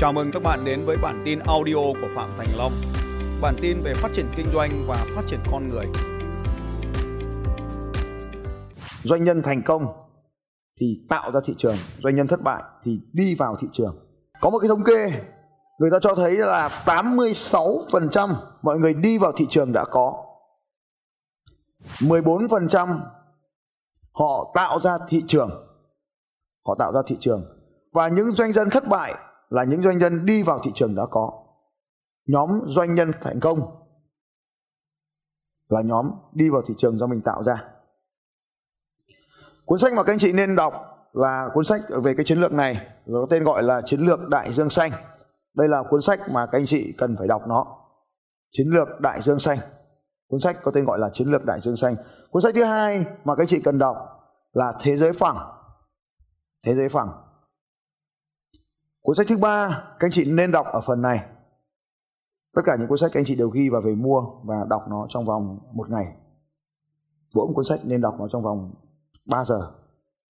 Chào mừng các bạn đến với bản tin audio của Phạm Thành Long. Bản tin về phát triển kinh doanh và phát triển con người. Doanh nhân thành công thì tạo ra thị trường, doanh nhân thất bại thì đi vào thị trường. Có một cái thống kê người ta cho thấy là 86% mọi người đi vào thị trường đã có. 14% họ tạo ra thị trường. Họ tạo ra thị trường. Và những doanh nhân thất bại là những doanh nhân đi vào thị trường đã có. Nhóm doanh nhân thành công là nhóm đi vào thị trường do mình tạo ra. Cuốn sách mà các anh chị nên đọc là cuốn sách về cái chiến lược này, có tên gọi là chiến lược đại dương xanh. Đây là cuốn sách mà các anh chị cần phải đọc nó. Chiến lược đại dương xanh. Cuốn sách có tên gọi là chiến lược đại dương xanh. Cuốn sách thứ hai mà các anh chị cần đọc là thế giới phẳng. Thế giới phẳng. Cuốn sách thứ ba, các anh chị nên đọc ở phần này. Tất cả những cuốn sách các anh chị đều ghi và về mua và đọc nó trong vòng một ngày. Mỗi một cuốn sách nên đọc nó trong vòng 3 giờ.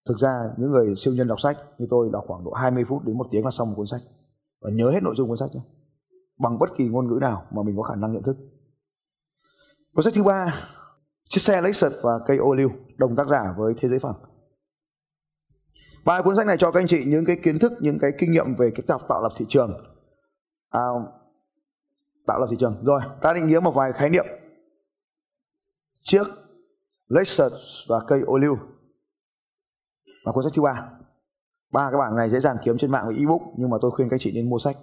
Thực ra, những người siêu nhân đọc sách như tôi đọc khoảng độ 20 phút đến một tiếng là xong một cuốn sách. Và nhớ hết nội dung cuốn sách nhé. Bằng bất kỳ ngôn ngữ nào mà mình có khả năng nhận thức. Cuốn sách thứ ba, Chiếc xe Lexus và cây ô liu, đồng tác giả với Thế giới phẳng và cuốn sách này cho các anh chị những cái kiến thức những cái kinh nghiệm về cái tạo tạo lập thị trường. À, tạo lập thị trường. Rồi ta định nghĩa một vài khái niệm. Chiếc Lexus và cây ô liu và cuốn sách thứ ba. Ba cái bản này dễ dàng kiếm trên mạng với ebook nhưng mà tôi khuyên các anh chị nên mua sách.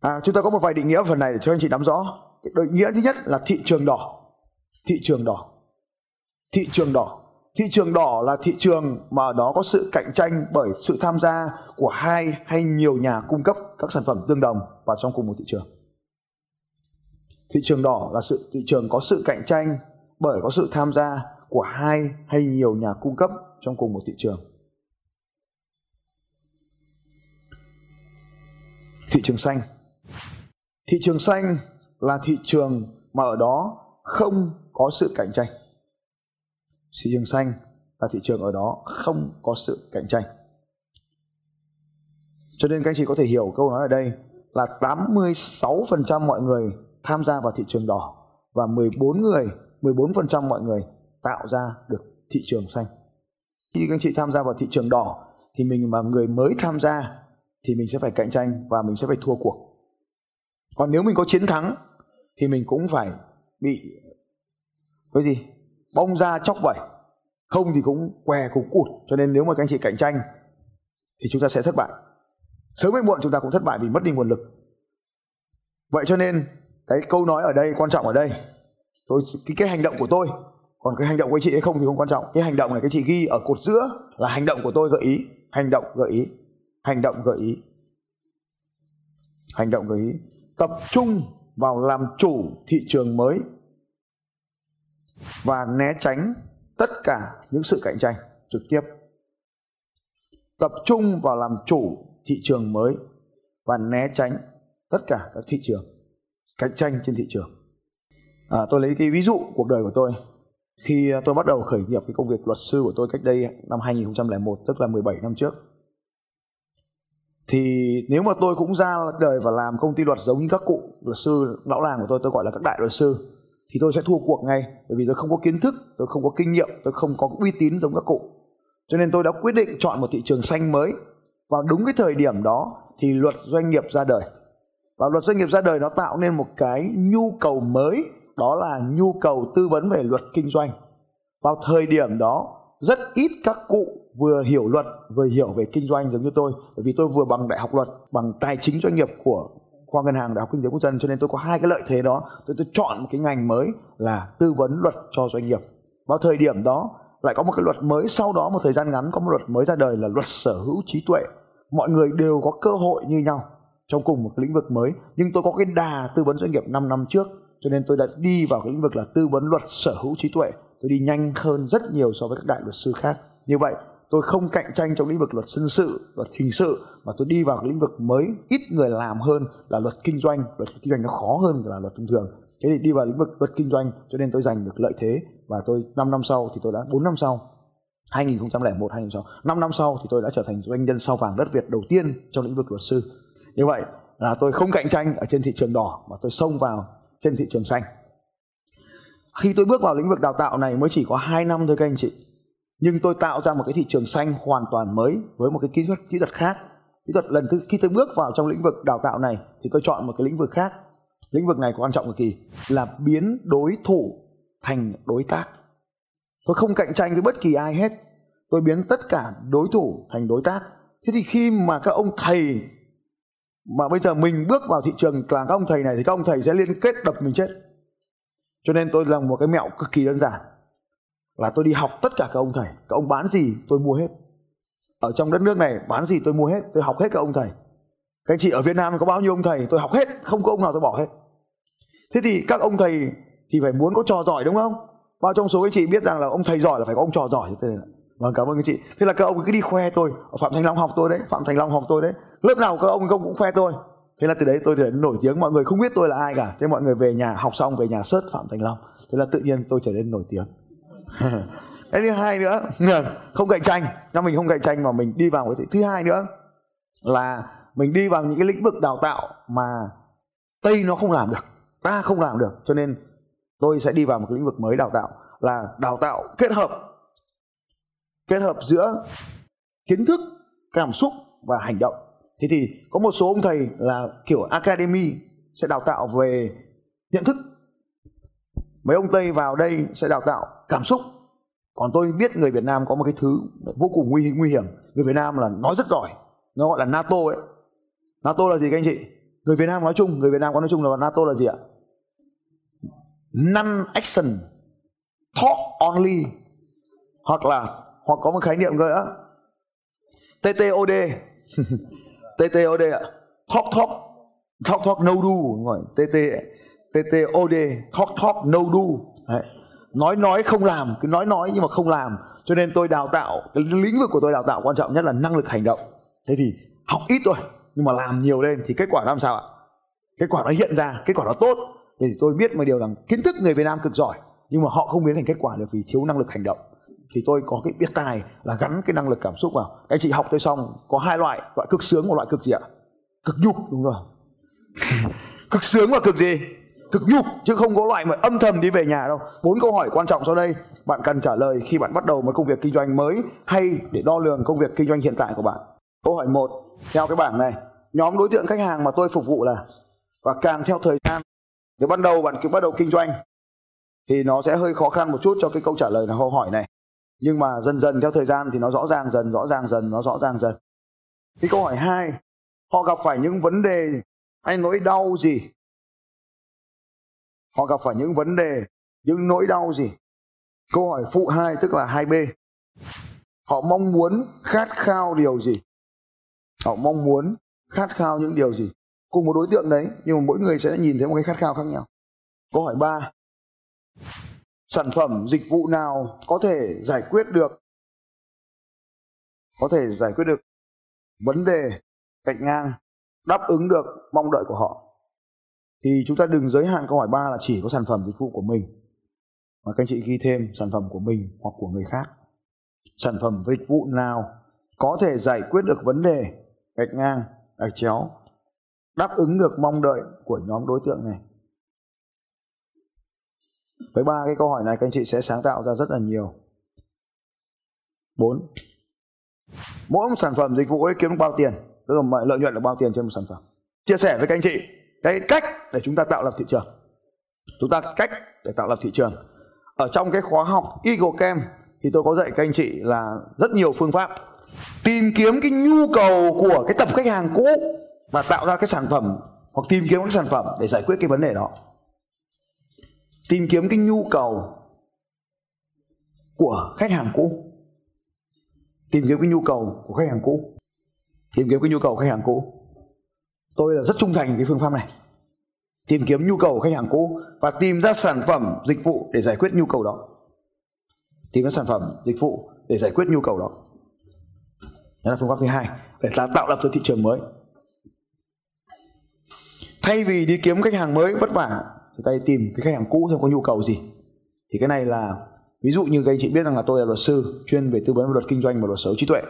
À, chúng ta có một vài định nghĩa phần này để cho anh chị nắm rõ. Định nghĩa thứ nhất là thị trường đỏ. Thị trường đỏ. Thị trường đỏ thị trường đỏ là thị trường mà đó có sự cạnh tranh bởi sự tham gia của hai hay nhiều nhà cung cấp các sản phẩm tương đồng vào trong cùng một thị trường. Thị trường đỏ là sự, thị trường có sự cạnh tranh bởi có sự tham gia của hai hay nhiều nhà cung cấp trong cùng một thị trường. Thị trường xanh. Thị trường xanh là thị trường mà ở đó không có sự cạnh tranh thị trường xanh là thị trường ở đó không có sự cạnh tranh. Cho nên các anh chị có thể hiểu câu nói ở đây là 86% mọi người tham gia vào thị trường đỏ và 14 người, 14% mọi người tạo ra được thị trường xanh. Khi các anh chị tham gia vào thị trường đỏ thì mình mà người mới tham gia thì mình sẽ phải cạnh tranh và mình sẽ phải thua cuộc. Còn nếu mình có chiến thắng thì mình cũng phải bị cái gì? Bong ra chóc vẩy. Không thì cũng què cũng cụt. Cho nên nếu mà các anh chị cạnh tranh thì chúng ta sẽ thất bại. Sớm hay muộn chúng ta cũng thất bại vì mất đi nguồn lực. Vậy cho nên cái câu nói ở đây quan trọng ở đây. Tôi cái, cái hành động của tôi còn cái hành động của chị hay không thì không quan trọng. Cái hành động này các chị ghi ở cột giữa là hành động của tôi gợi ý. Hành động gợi ý. Hành động gợi ý. Hành động gợi ý. Tập trung vào làm chủ thị trường mới và né tránh tất cả những sự cạnh tranh trực tiếp. Tập trung vào làm chủ thị trường mới và né tránh tất cả các thị trường cạnh tranh trên thị trường. À, tôi lấy cái ví dụ cuộc đời của tôi. Khi tôi bắt đầu khởi nghiệp cái công việc luật sư của tôi cách đây năm 2001 tức là 17 năm trước thì nếu mà tôi cũng ra đời và làm công ty luật giống như các cụ luật sư lão làng của tôi tôi gọi là các đại luật sư thì tôi sẽ thua cuộc ngay, bởi vì tôi không có kiến thức, tôi không có kinh nghiệm, tôi không có uy tín giống các cụ. Cho nên tôi đã quyết định chọn một thị trường xanh mới. Vào đúng cái thời điểm đó thì luật doanh nghiệp ra đời. Và luật doanh nghiệp ra đời nó tạo nên một cái nhu cầu mới, đó là nhu cầu tư vấn về luật kinh doanh. Vào thời điểm đó, rất ít các cụ vừa hiểu luật, vừa hiểu về kinh doanh giống như tôi, bởi vì tôi vừa bằng đại học luật, bằng tài chính doanh nghiệp của qua ngân hàng đại học kinh tế quốc dân, cho nên tôi có hai cái lợi thế đó. Tôi tôi chọn một cái ngành mới là tư vấn luật cho doanh nghiệp. Vào thời điểm đó, lại có một cái luật mới. Sau đó, một thời gian ngắn, có một luật mới ra đời là luật sở hữu trí tuệ. Mọi người đều có cơ hội như nhau trong cùng một cái lĩnh vực mới. Nhưng tôi có cái đà tư vấn doanh nghiệp 5 năm trước, cho nên tôi đã đi vào cái lĩnh vực là tư vấn luật sở hữu trí tuệ. Tôi đi nhanh hơn rất nhiều so với các đại luật sư khác. Như vậy tôi không cạnh tranh trong lĩnh vực luật dân sự, luật hình sự, mà tôi đi vào cái lĩnh vực mới, ít người làm hơn là luật kinh doanh. Luật kinh doanh nó khó hơn là luật thông thường. Thế thì đi vào lĩnh vực luật kinh doanh, cho nên tôi giành được lợi thế. Và tôi 5 năm sau thì tôi đã 4 năm sau 2001 2006 5 năm sau thì tôi đã trở thành doanh nhân sao vàng đất Việt đầu tiên trong lĩnh vực luật sư. Như vậy là tôi không cạnh tranh ở trên thị trường đỏ, mà tôi xông vào trên thị trường xanh. Khi tôi bước vào lĩnh vực đào tạo này mới chỉ có 2 năm thôi các anh chị nhưng tôi tạo ra một cái thị trường xanh hoàn toàn mới với một cái kỹ thuật kỹ thuật khác. Kỹ thuật lần thứ khi tôi bước vào trong lĩnh vực đào tạo này thì tôi chọn một cái lĩnh vực khác. Lĩnh vực này quan trọng cực kỳ là biến đối thủ thành đối tác. Tôi không cạnh tranh với bất kỳ ai hết. Tôi biến tất cả đối thủ thành đối tác. Thế thì khi mà các ông thầy, mà bây giờ mình bước vào thị trường là các ông thầy này thì các ông thầy sẽ liên kết đập mình chết. Cho nên tôi làm một cái mẹo cực kỳ đơn giản là tôi đi học tất cả các ông thầy, các ông bán gì tôi mua hết. Ở trong đất nước này bán gì tôi mua hết, tôi học hết các ông thầy. Các anh chị ở Việt Nam có bao nhiêu ông thầy, tôi học hết, không có ông nào tôi bỏ hết. Thế thì các ông thầy thì phải muốn có trò giỏi đúng không? Bao trong số các chị biết rằng là ông thầy giỏi là phải có ông trò giỏi thế này. Vâng cảm ơn các chị. Thế là các ông cứ đi khoe tôi. Phạm thành long học tôi đấy, phạm thành long học tôi đấy. Lớp nào các ông cũng khoe tôi. Thế là từ đấy tôi trở nên nổi tiếng, mọi người không biết tôi là ai cả. Thế mọi người về nhà, học xong về nhà sớt phạm thành long. Thế là tự nhiên tôi trở nên nổi tiếng. cái thứ hai nữa không cạnh tranh. Nhưng mình không cạnh tranh mà mình đi vào cái thứ hai nữa là mình đi vào những cái lĩnh vực đào tạo mà tây nó không làm được ta không làm được. Cho nên tôi sẽ đi vào một cái lĩnh vực mới đào tạo là đào tạo kết hợp kết hợp giữa kiến thức cảm xúc và hành động. Thế thì có một số ông thầy là kiểu academy sẽ đào tạo về nhận thức mấy ông tây vào đây sẽ đào tạo cảm xúc. Còn tôi biết người Việt Nam có một cái thứ vô cùng nguy nguy hiểm. Người Việt Nam là nói rất giỏi. Nó gọi là NATO ấy. NATO là gì các anh chị? Người Việt Nam nói chung, người Việt Nam có nói chung là NATO là gì ạ? Non action. Talk only. Hoặc là, hoặc có một khái niệm nữa TTOD TTOD ạ. Talk talk. Talk talk, no do. Rồi. TT TTOD talk talk, no do. Đấy. nói nói không làm, cứ nói nói nhưng mà không làm. Cho nên tôi đào tạo, cái lĩnh vực của tôi đào tạo quan trọng nhất là năng lực hành động. Thế thì học ít thôi, nhưng mà làm nhiều lên thì kết quả làm sao ạ? Kết quả nó hiện ra, kết quả nó tốt. Thì tôi biết một điều rằng kiến thức người Việt Nam cực giỏi, nhưng mà họ không biến thành kết quả được vì thiếu năng lực hành động. Thì tôi có cái biết tài là gắn cái năng lực cảm xúc vào. Anh chị học tôi xong, có hai loại loại cực sướng và loại cực gì ạ? Cực nhục, đúng rồi. Cực sướng và cực gì? Cực nhục, chứ không có loại mà âm thầm đi về nhà đâu. Bốn câu hỏi quan trọng sau đây, bạn cần trả lời khi bạn bắt đầu một công việc kinh doanh mới hay để đo lường công việc kinh doanh hiện tại của bạn? Câu hỏi một, theo cái bảng này, nhóm đối tượng khách hàng mà tôi phục vụ là, và càng theo thời gian, nếu ban đầu bạn cứ bắt đầu kinh doanh, thì nó sẽ hơi khó khăn một chút cho cái câu trả lời là câu hỏi này. Nhưng mà dần dần theo thời gian thì nó rõ ràng dần, rõ ràng dần, nó rõ ràng dần. Cái câu hỏi hai, họ gặp phải những vấn đề hay nỗi đau gì họ gặp phải những vấn đề, những nỗi đau gì? Câu hỏi phụ hai tức là hai b. Họ mong muốn khát khao điều gì? Họ mong muốn khát khao những điều gì? Cùng một đối tượng đấy, nhưng mà mỗi người sẽ nhìn thấy một cái khát khao khác nhau. Câu hỏi ba. Sản phẩm, dịch vụ nào có thể giải quyết được, có thể giải quyết được vấn đề cạnh ngang, đáp ứng được mong đợi của họ? Thì chúng ta đừng giới hạn câu hỏi ba là chỉ có sản phẩm dịch vụ của mình, mà các anh chị ghi thêm sản phẩm của mình hoặc của người khác. Sản phẩm dịch vụ nào có thể giải quyết được vấn đề gạch ngang, gạch chéo, đáp ứng được mong đợi của nhóm đối tượng này? Với ba cái câu hỏi này, các anh chị sẽ sáng tạo ra rất là nhiều. Bốn. Mỗi một sản phẩm dịch vụ ấy kiếm được bao tiền? Tức là lợi nhuận là bao tiền trên một sản phẩm? Chia sẻ với các anh chị cái cách để chúng ta tạo lập thị trường. Chúng ta cách để tạo lập thị trường. Ở trong cái khóa học Eagle Camp thì tôi có dạy các anh chị là rất nhiều phương pháp. Tìm kiếm cái nhu cầu của cái tập khách hàng cũ và tạo ra cái sản phẩm hoặc tìm kiếm cái sản phẩm để giải quyết cái vấn đề đó. Tìm kiếm cái nhu cầu của khách hàng cũ. Tìm kiếm cái nhu cầu của khách hàng cũ. Tìm kiếm cái nhu cầu của khách hàng cũ tôi là rất trung thành cái phương pháp này. Tìm kiếm nhu cầu của khách hàng cũ và tìm ra sản phẩm dịch vụ để giải quyết nhu cầu đó. Tìm ra sản phẩm dịch vụ để giải quyết nhu cầu đó. Đó là phương pháp thứ hai, để ta tạo lập cho thị trường mới. Thay vì đi kiếm khách hàng mới vất vả, thì ta đi tìm cái khách hàng cũ xem có nhu cầu gì. Thì cái này là, ví dụ như các anh chị biết rằng là tôi là luật sư chuyên về tư vấn về luật kinh doanh và luật sở trí tuệ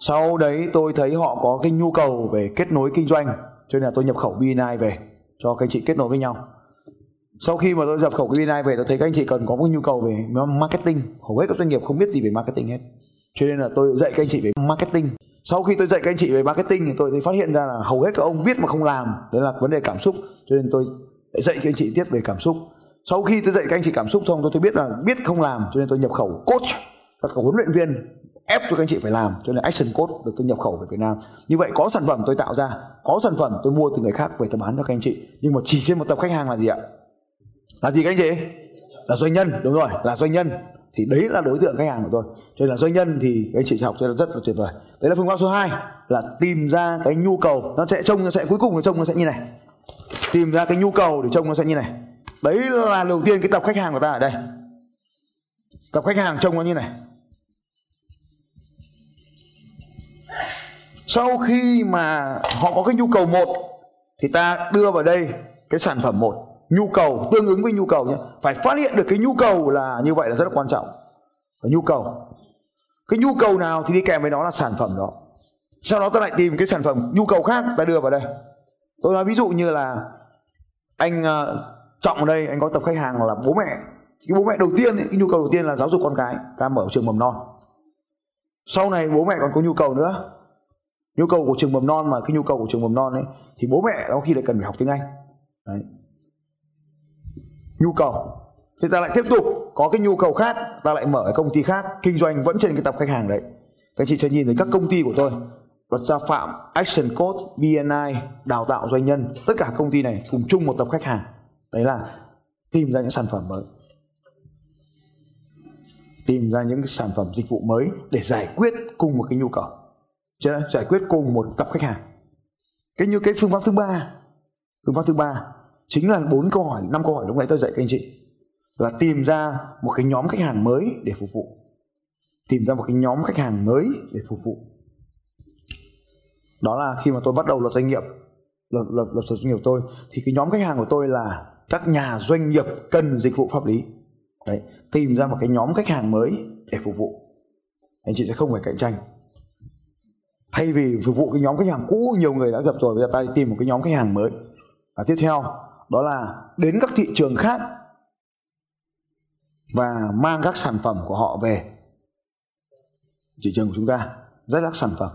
sau đấy tôi thấy họ có cái nhu cầu về kết nối kinh doanh cho nên là tôi nhập khẩu BNI về cho các anh chị kết nối với nhau. Sau khi mà tôi nhập khẩu cái BNI về tôi thấy các anh chị cần có một nhu cầu về marketing. Hầu hết các doanh nghiệp không biết gì về marketing hết. Cho nên là tôi dạy các anh chị về marketing. Sau khi tôi dạy các anh chị về marketing thì tôi thấy phát hiện ra là hầu hết các ông biết mà không làm. Đấy là vấn đề cảm xúc. Cho nên tôi dạy các anh chị tiếp về cảm xúc. Sau khi tôi dạy các anh chị cảm xúc xong tôi, tôi biết là biết không làm. Cho nên tôi nhập khẩu coach các huấn luyện viên ép cho các anh chị phải làm, cho nên action code được tôi nhập khẩu về Việt Nam. Như vậy có sản phẩm tôi tạo ra, có sản phẩm tôi mua từ người khác về tôi bán cho các anh chị. Nhưng mà chỉ trên một tập khách hàng là gì ạ? Là gì các anh chị? Là doanh nhân, đúng rồi, là doanh nhân. Thì đấy là đối tượng khách hàng của tôi. Cho nên là doanh nhân thì các anh chị sẽ học, cho rất là tuyệt vời. Đấy là phương pháp số 2 là tìm ra cái nhu cầu. Nó sẽ trông, nó sẽ, cuối cùng nó trông nó sẽ như này. Tìm ra cái nhu cầu để trông nó sẽ như này. Đấy là đầu tiên cái tập khách hàng của ta ở đây. Tập khách hàng trông nó như này. Sau khi mà họ có cái nhu cầu một thì ta đưa vào đây cái sản phẩm một. Nhu cầu tương ứng với nhu cầu nhé. Phải phát hiện được cái nhu cầu là như vậy là rất là quan trọng. Cái nhu cầu. Cái nhu cầu nào thì đi kèm với nó là sản phẩm đó. Sau đó ta lại tìm cái sản phẩm nhu cầu khác ta đưa vào đây. Tôi nói ví dụ như là anh uh, trọng ở đây anh có tập khách hàng là bố mẹ. Cái bố mẹ đầu tiên ấy, cái nhu cầu đầu tiên là giáo dục con cái. Ta mở trường mầm non. Sau này bố mẹ còn có nhu cầu nữa nhu cầu của trường mầm non mà cái nhu cầu của trường mầm non ấy, thì bố mẹ đôi khi lại cần phải học tiếng anh. Đấy. nhu cầu. Thì ta lại tiếp tục. Có cái nhu cầu khác, ta lại mở cái công ty khác, kinh doanh vẫn trên cái tập khách hàng đấy. Các chị sẽ nhìn thấy các công ty của tôi, luật gia phạm, action code bni đào tạo doanh nhân, tất cả công ty này cùng chung một tập khách hàng. Đấy là tìm ra những sản phẩm mới. Tìm ra những sản phẩm dịch vụ mới để giải quyết cùng một cái nhu cầu giải quyết cùng một tập khách hàng. Cái như cái phương pháp thứ ba, phương pháp thứ ba chính là bốn câu hỏi, năm câu hỏi lúc nãy tôi dạy các anh chị. Là tìm ra một cái nhóm khách hàng mới để phục vụ. Tìm ra một cái nhóm khách hàng mới để phục vụ. Đó là khi mà tôi bắt đầu luật doanh nghiệp luật luật luật doanh nghiệp tôi, thì cái nhóm khách hàng của tôi là các nhà doanh nghiệp cần dịch vụ pháp lý. Đấy, tìm ra một cái nhóm khách hàng mới để phục vụ. Anh chị sẽ không phải cạnh tranh thay vì phục vụ cái nhóm khách hàng cũ nhiều người đã gặp rồi bây giờ ta tìm một cái nhóm khách hàng mới. Và tiếp theo đó là đến các thị trường khác và mang các sản phẩm của họ về thị trường của chúng ta rất các sản phẩm.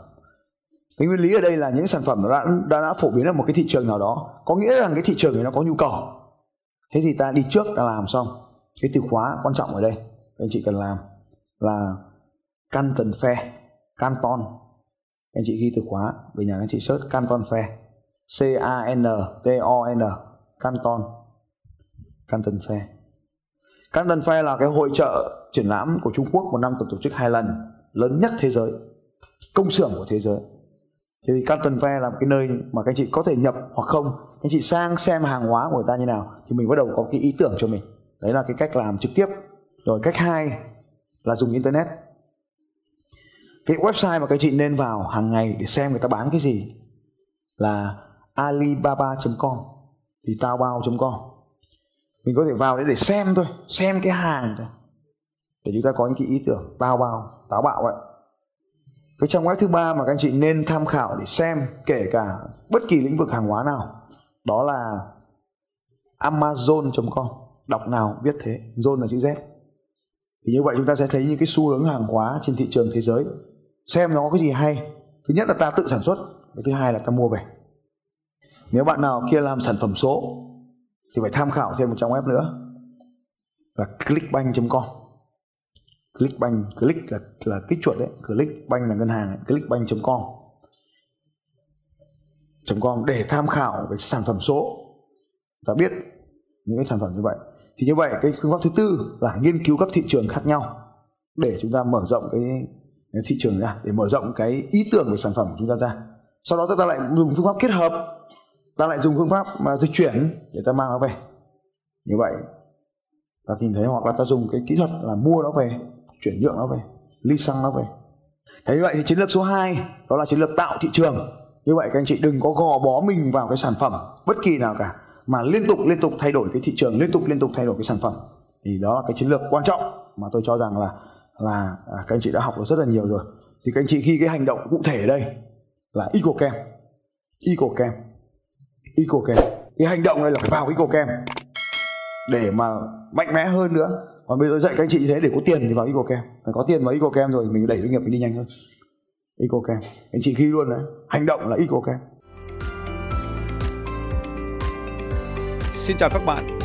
Cái nguyên lý ở đây là những sản phẩm đã, đã đã phổ biến ở một cái thị trường nào đó có nghĩa rằng cái thị trường này nó có nhu cầu. Thế thì ta đi trước ta làm xong. Cái từ khóa quan trọng ở đây anh chị cần làm là Canton Fair Canton anh chị ghi từ khóa về nhà anh chị search Canton Fair C A N T O N Canton Canton Fair Canton Fair là cái hội trợ triển lãm của Trung Quốc một năm tổ chức hai lần, lớn nhất thế giới, công xưởng của thế giới. Thế thì Canton Fair là một cái nơi mà các anh chị có thể nhập hoặc không. Các anh chị sang xem hàng hóa của người ta như nào thì mình bắt đầu có cái ý tưởng cho mình. Đấy là cái cách làm trực tiếp. Rồi cách hai là dùng internet cái website mà các chị nên vào hàng ngày để xem người ta bán cái gì là alibaba.com thì taobao.com mình có thể vào đấy để xem thôi, xem cái hàng thôi. Để chúng ta có những cái ý tưởng tao bao táo bạo vậy cái trang web thứ ba mà các anh chị nên tham khảo để xem, kể cả bất kỳ lĩnh vực hàng hóa nào, đó là amazon.com đọc nào biết thế, zone là chữ z. Thì như vậy chúng ta sẽ thấy những cái xu hướng hàng hóa trên thị trường thế giới xem nó có cái gì hay. Thứ nhất là ta tự sản xuất, và thứ hai là ta mua về. Nếu bạn nào kia làm sản phẩm số, thì phải tham khảo thêm một trang web nữa, là clickbank.com clickbank, click là là kích chuột đấy. Clickbank là ngân hàng ấy. clickbank.com com để tham khảo về sản phẩm số. Ta biết những cái sản phẩm như vậy. Thì như vậy, cái phương pháp thứ tư là nghiên cứu các thị trường khác nhau để chúng ta mở rộng cái thị trường ra để mở rộng cái ý tưởng về sản phẩm của chúng ta ra. Sau đó ta lại dùng phương pháp kết hợp, ta lại dùng phương pháp mà dịch chuyển để ta mang nó về. Như vậy, ta nhìn thấy hoặc là ta dùng cái kỹ thuật là mua nó về, chuyển nhượng nó về, ly xăng nó về. Thế như vậy thì chiến lược số 2 đó là chiến lược tạo thị trường. Như vậy các anh chị đừng có gò bó mình vào cái sản phẩm bất kỳ nào cả, mà liên tục liên tục thay đổi cái thị trường, liên tục liên tục thay đổi cái sản phẩm. Thì đó là cái chiến lược quan trọng mà tôi cho rằng là là à, các anh chị đã học được rất là nhiều rồi. Thì các anh chị khi cái hành động cụ thể ở đây là EcoCam EcoCam EcoCam cái hành động này là phải vào kem để mà mạnh mẽ hơn nữa. Còn bây giờ dạy các anh chị thế, để có tiền thì vào EcoCam phải có tiền vào EcoCam rồi, mình đẩy doanh nghiệp mình đi nhanh hơn. EcoCam anh chị ghi luôn đấy. Hành động là EcoCam Xin chào các bạn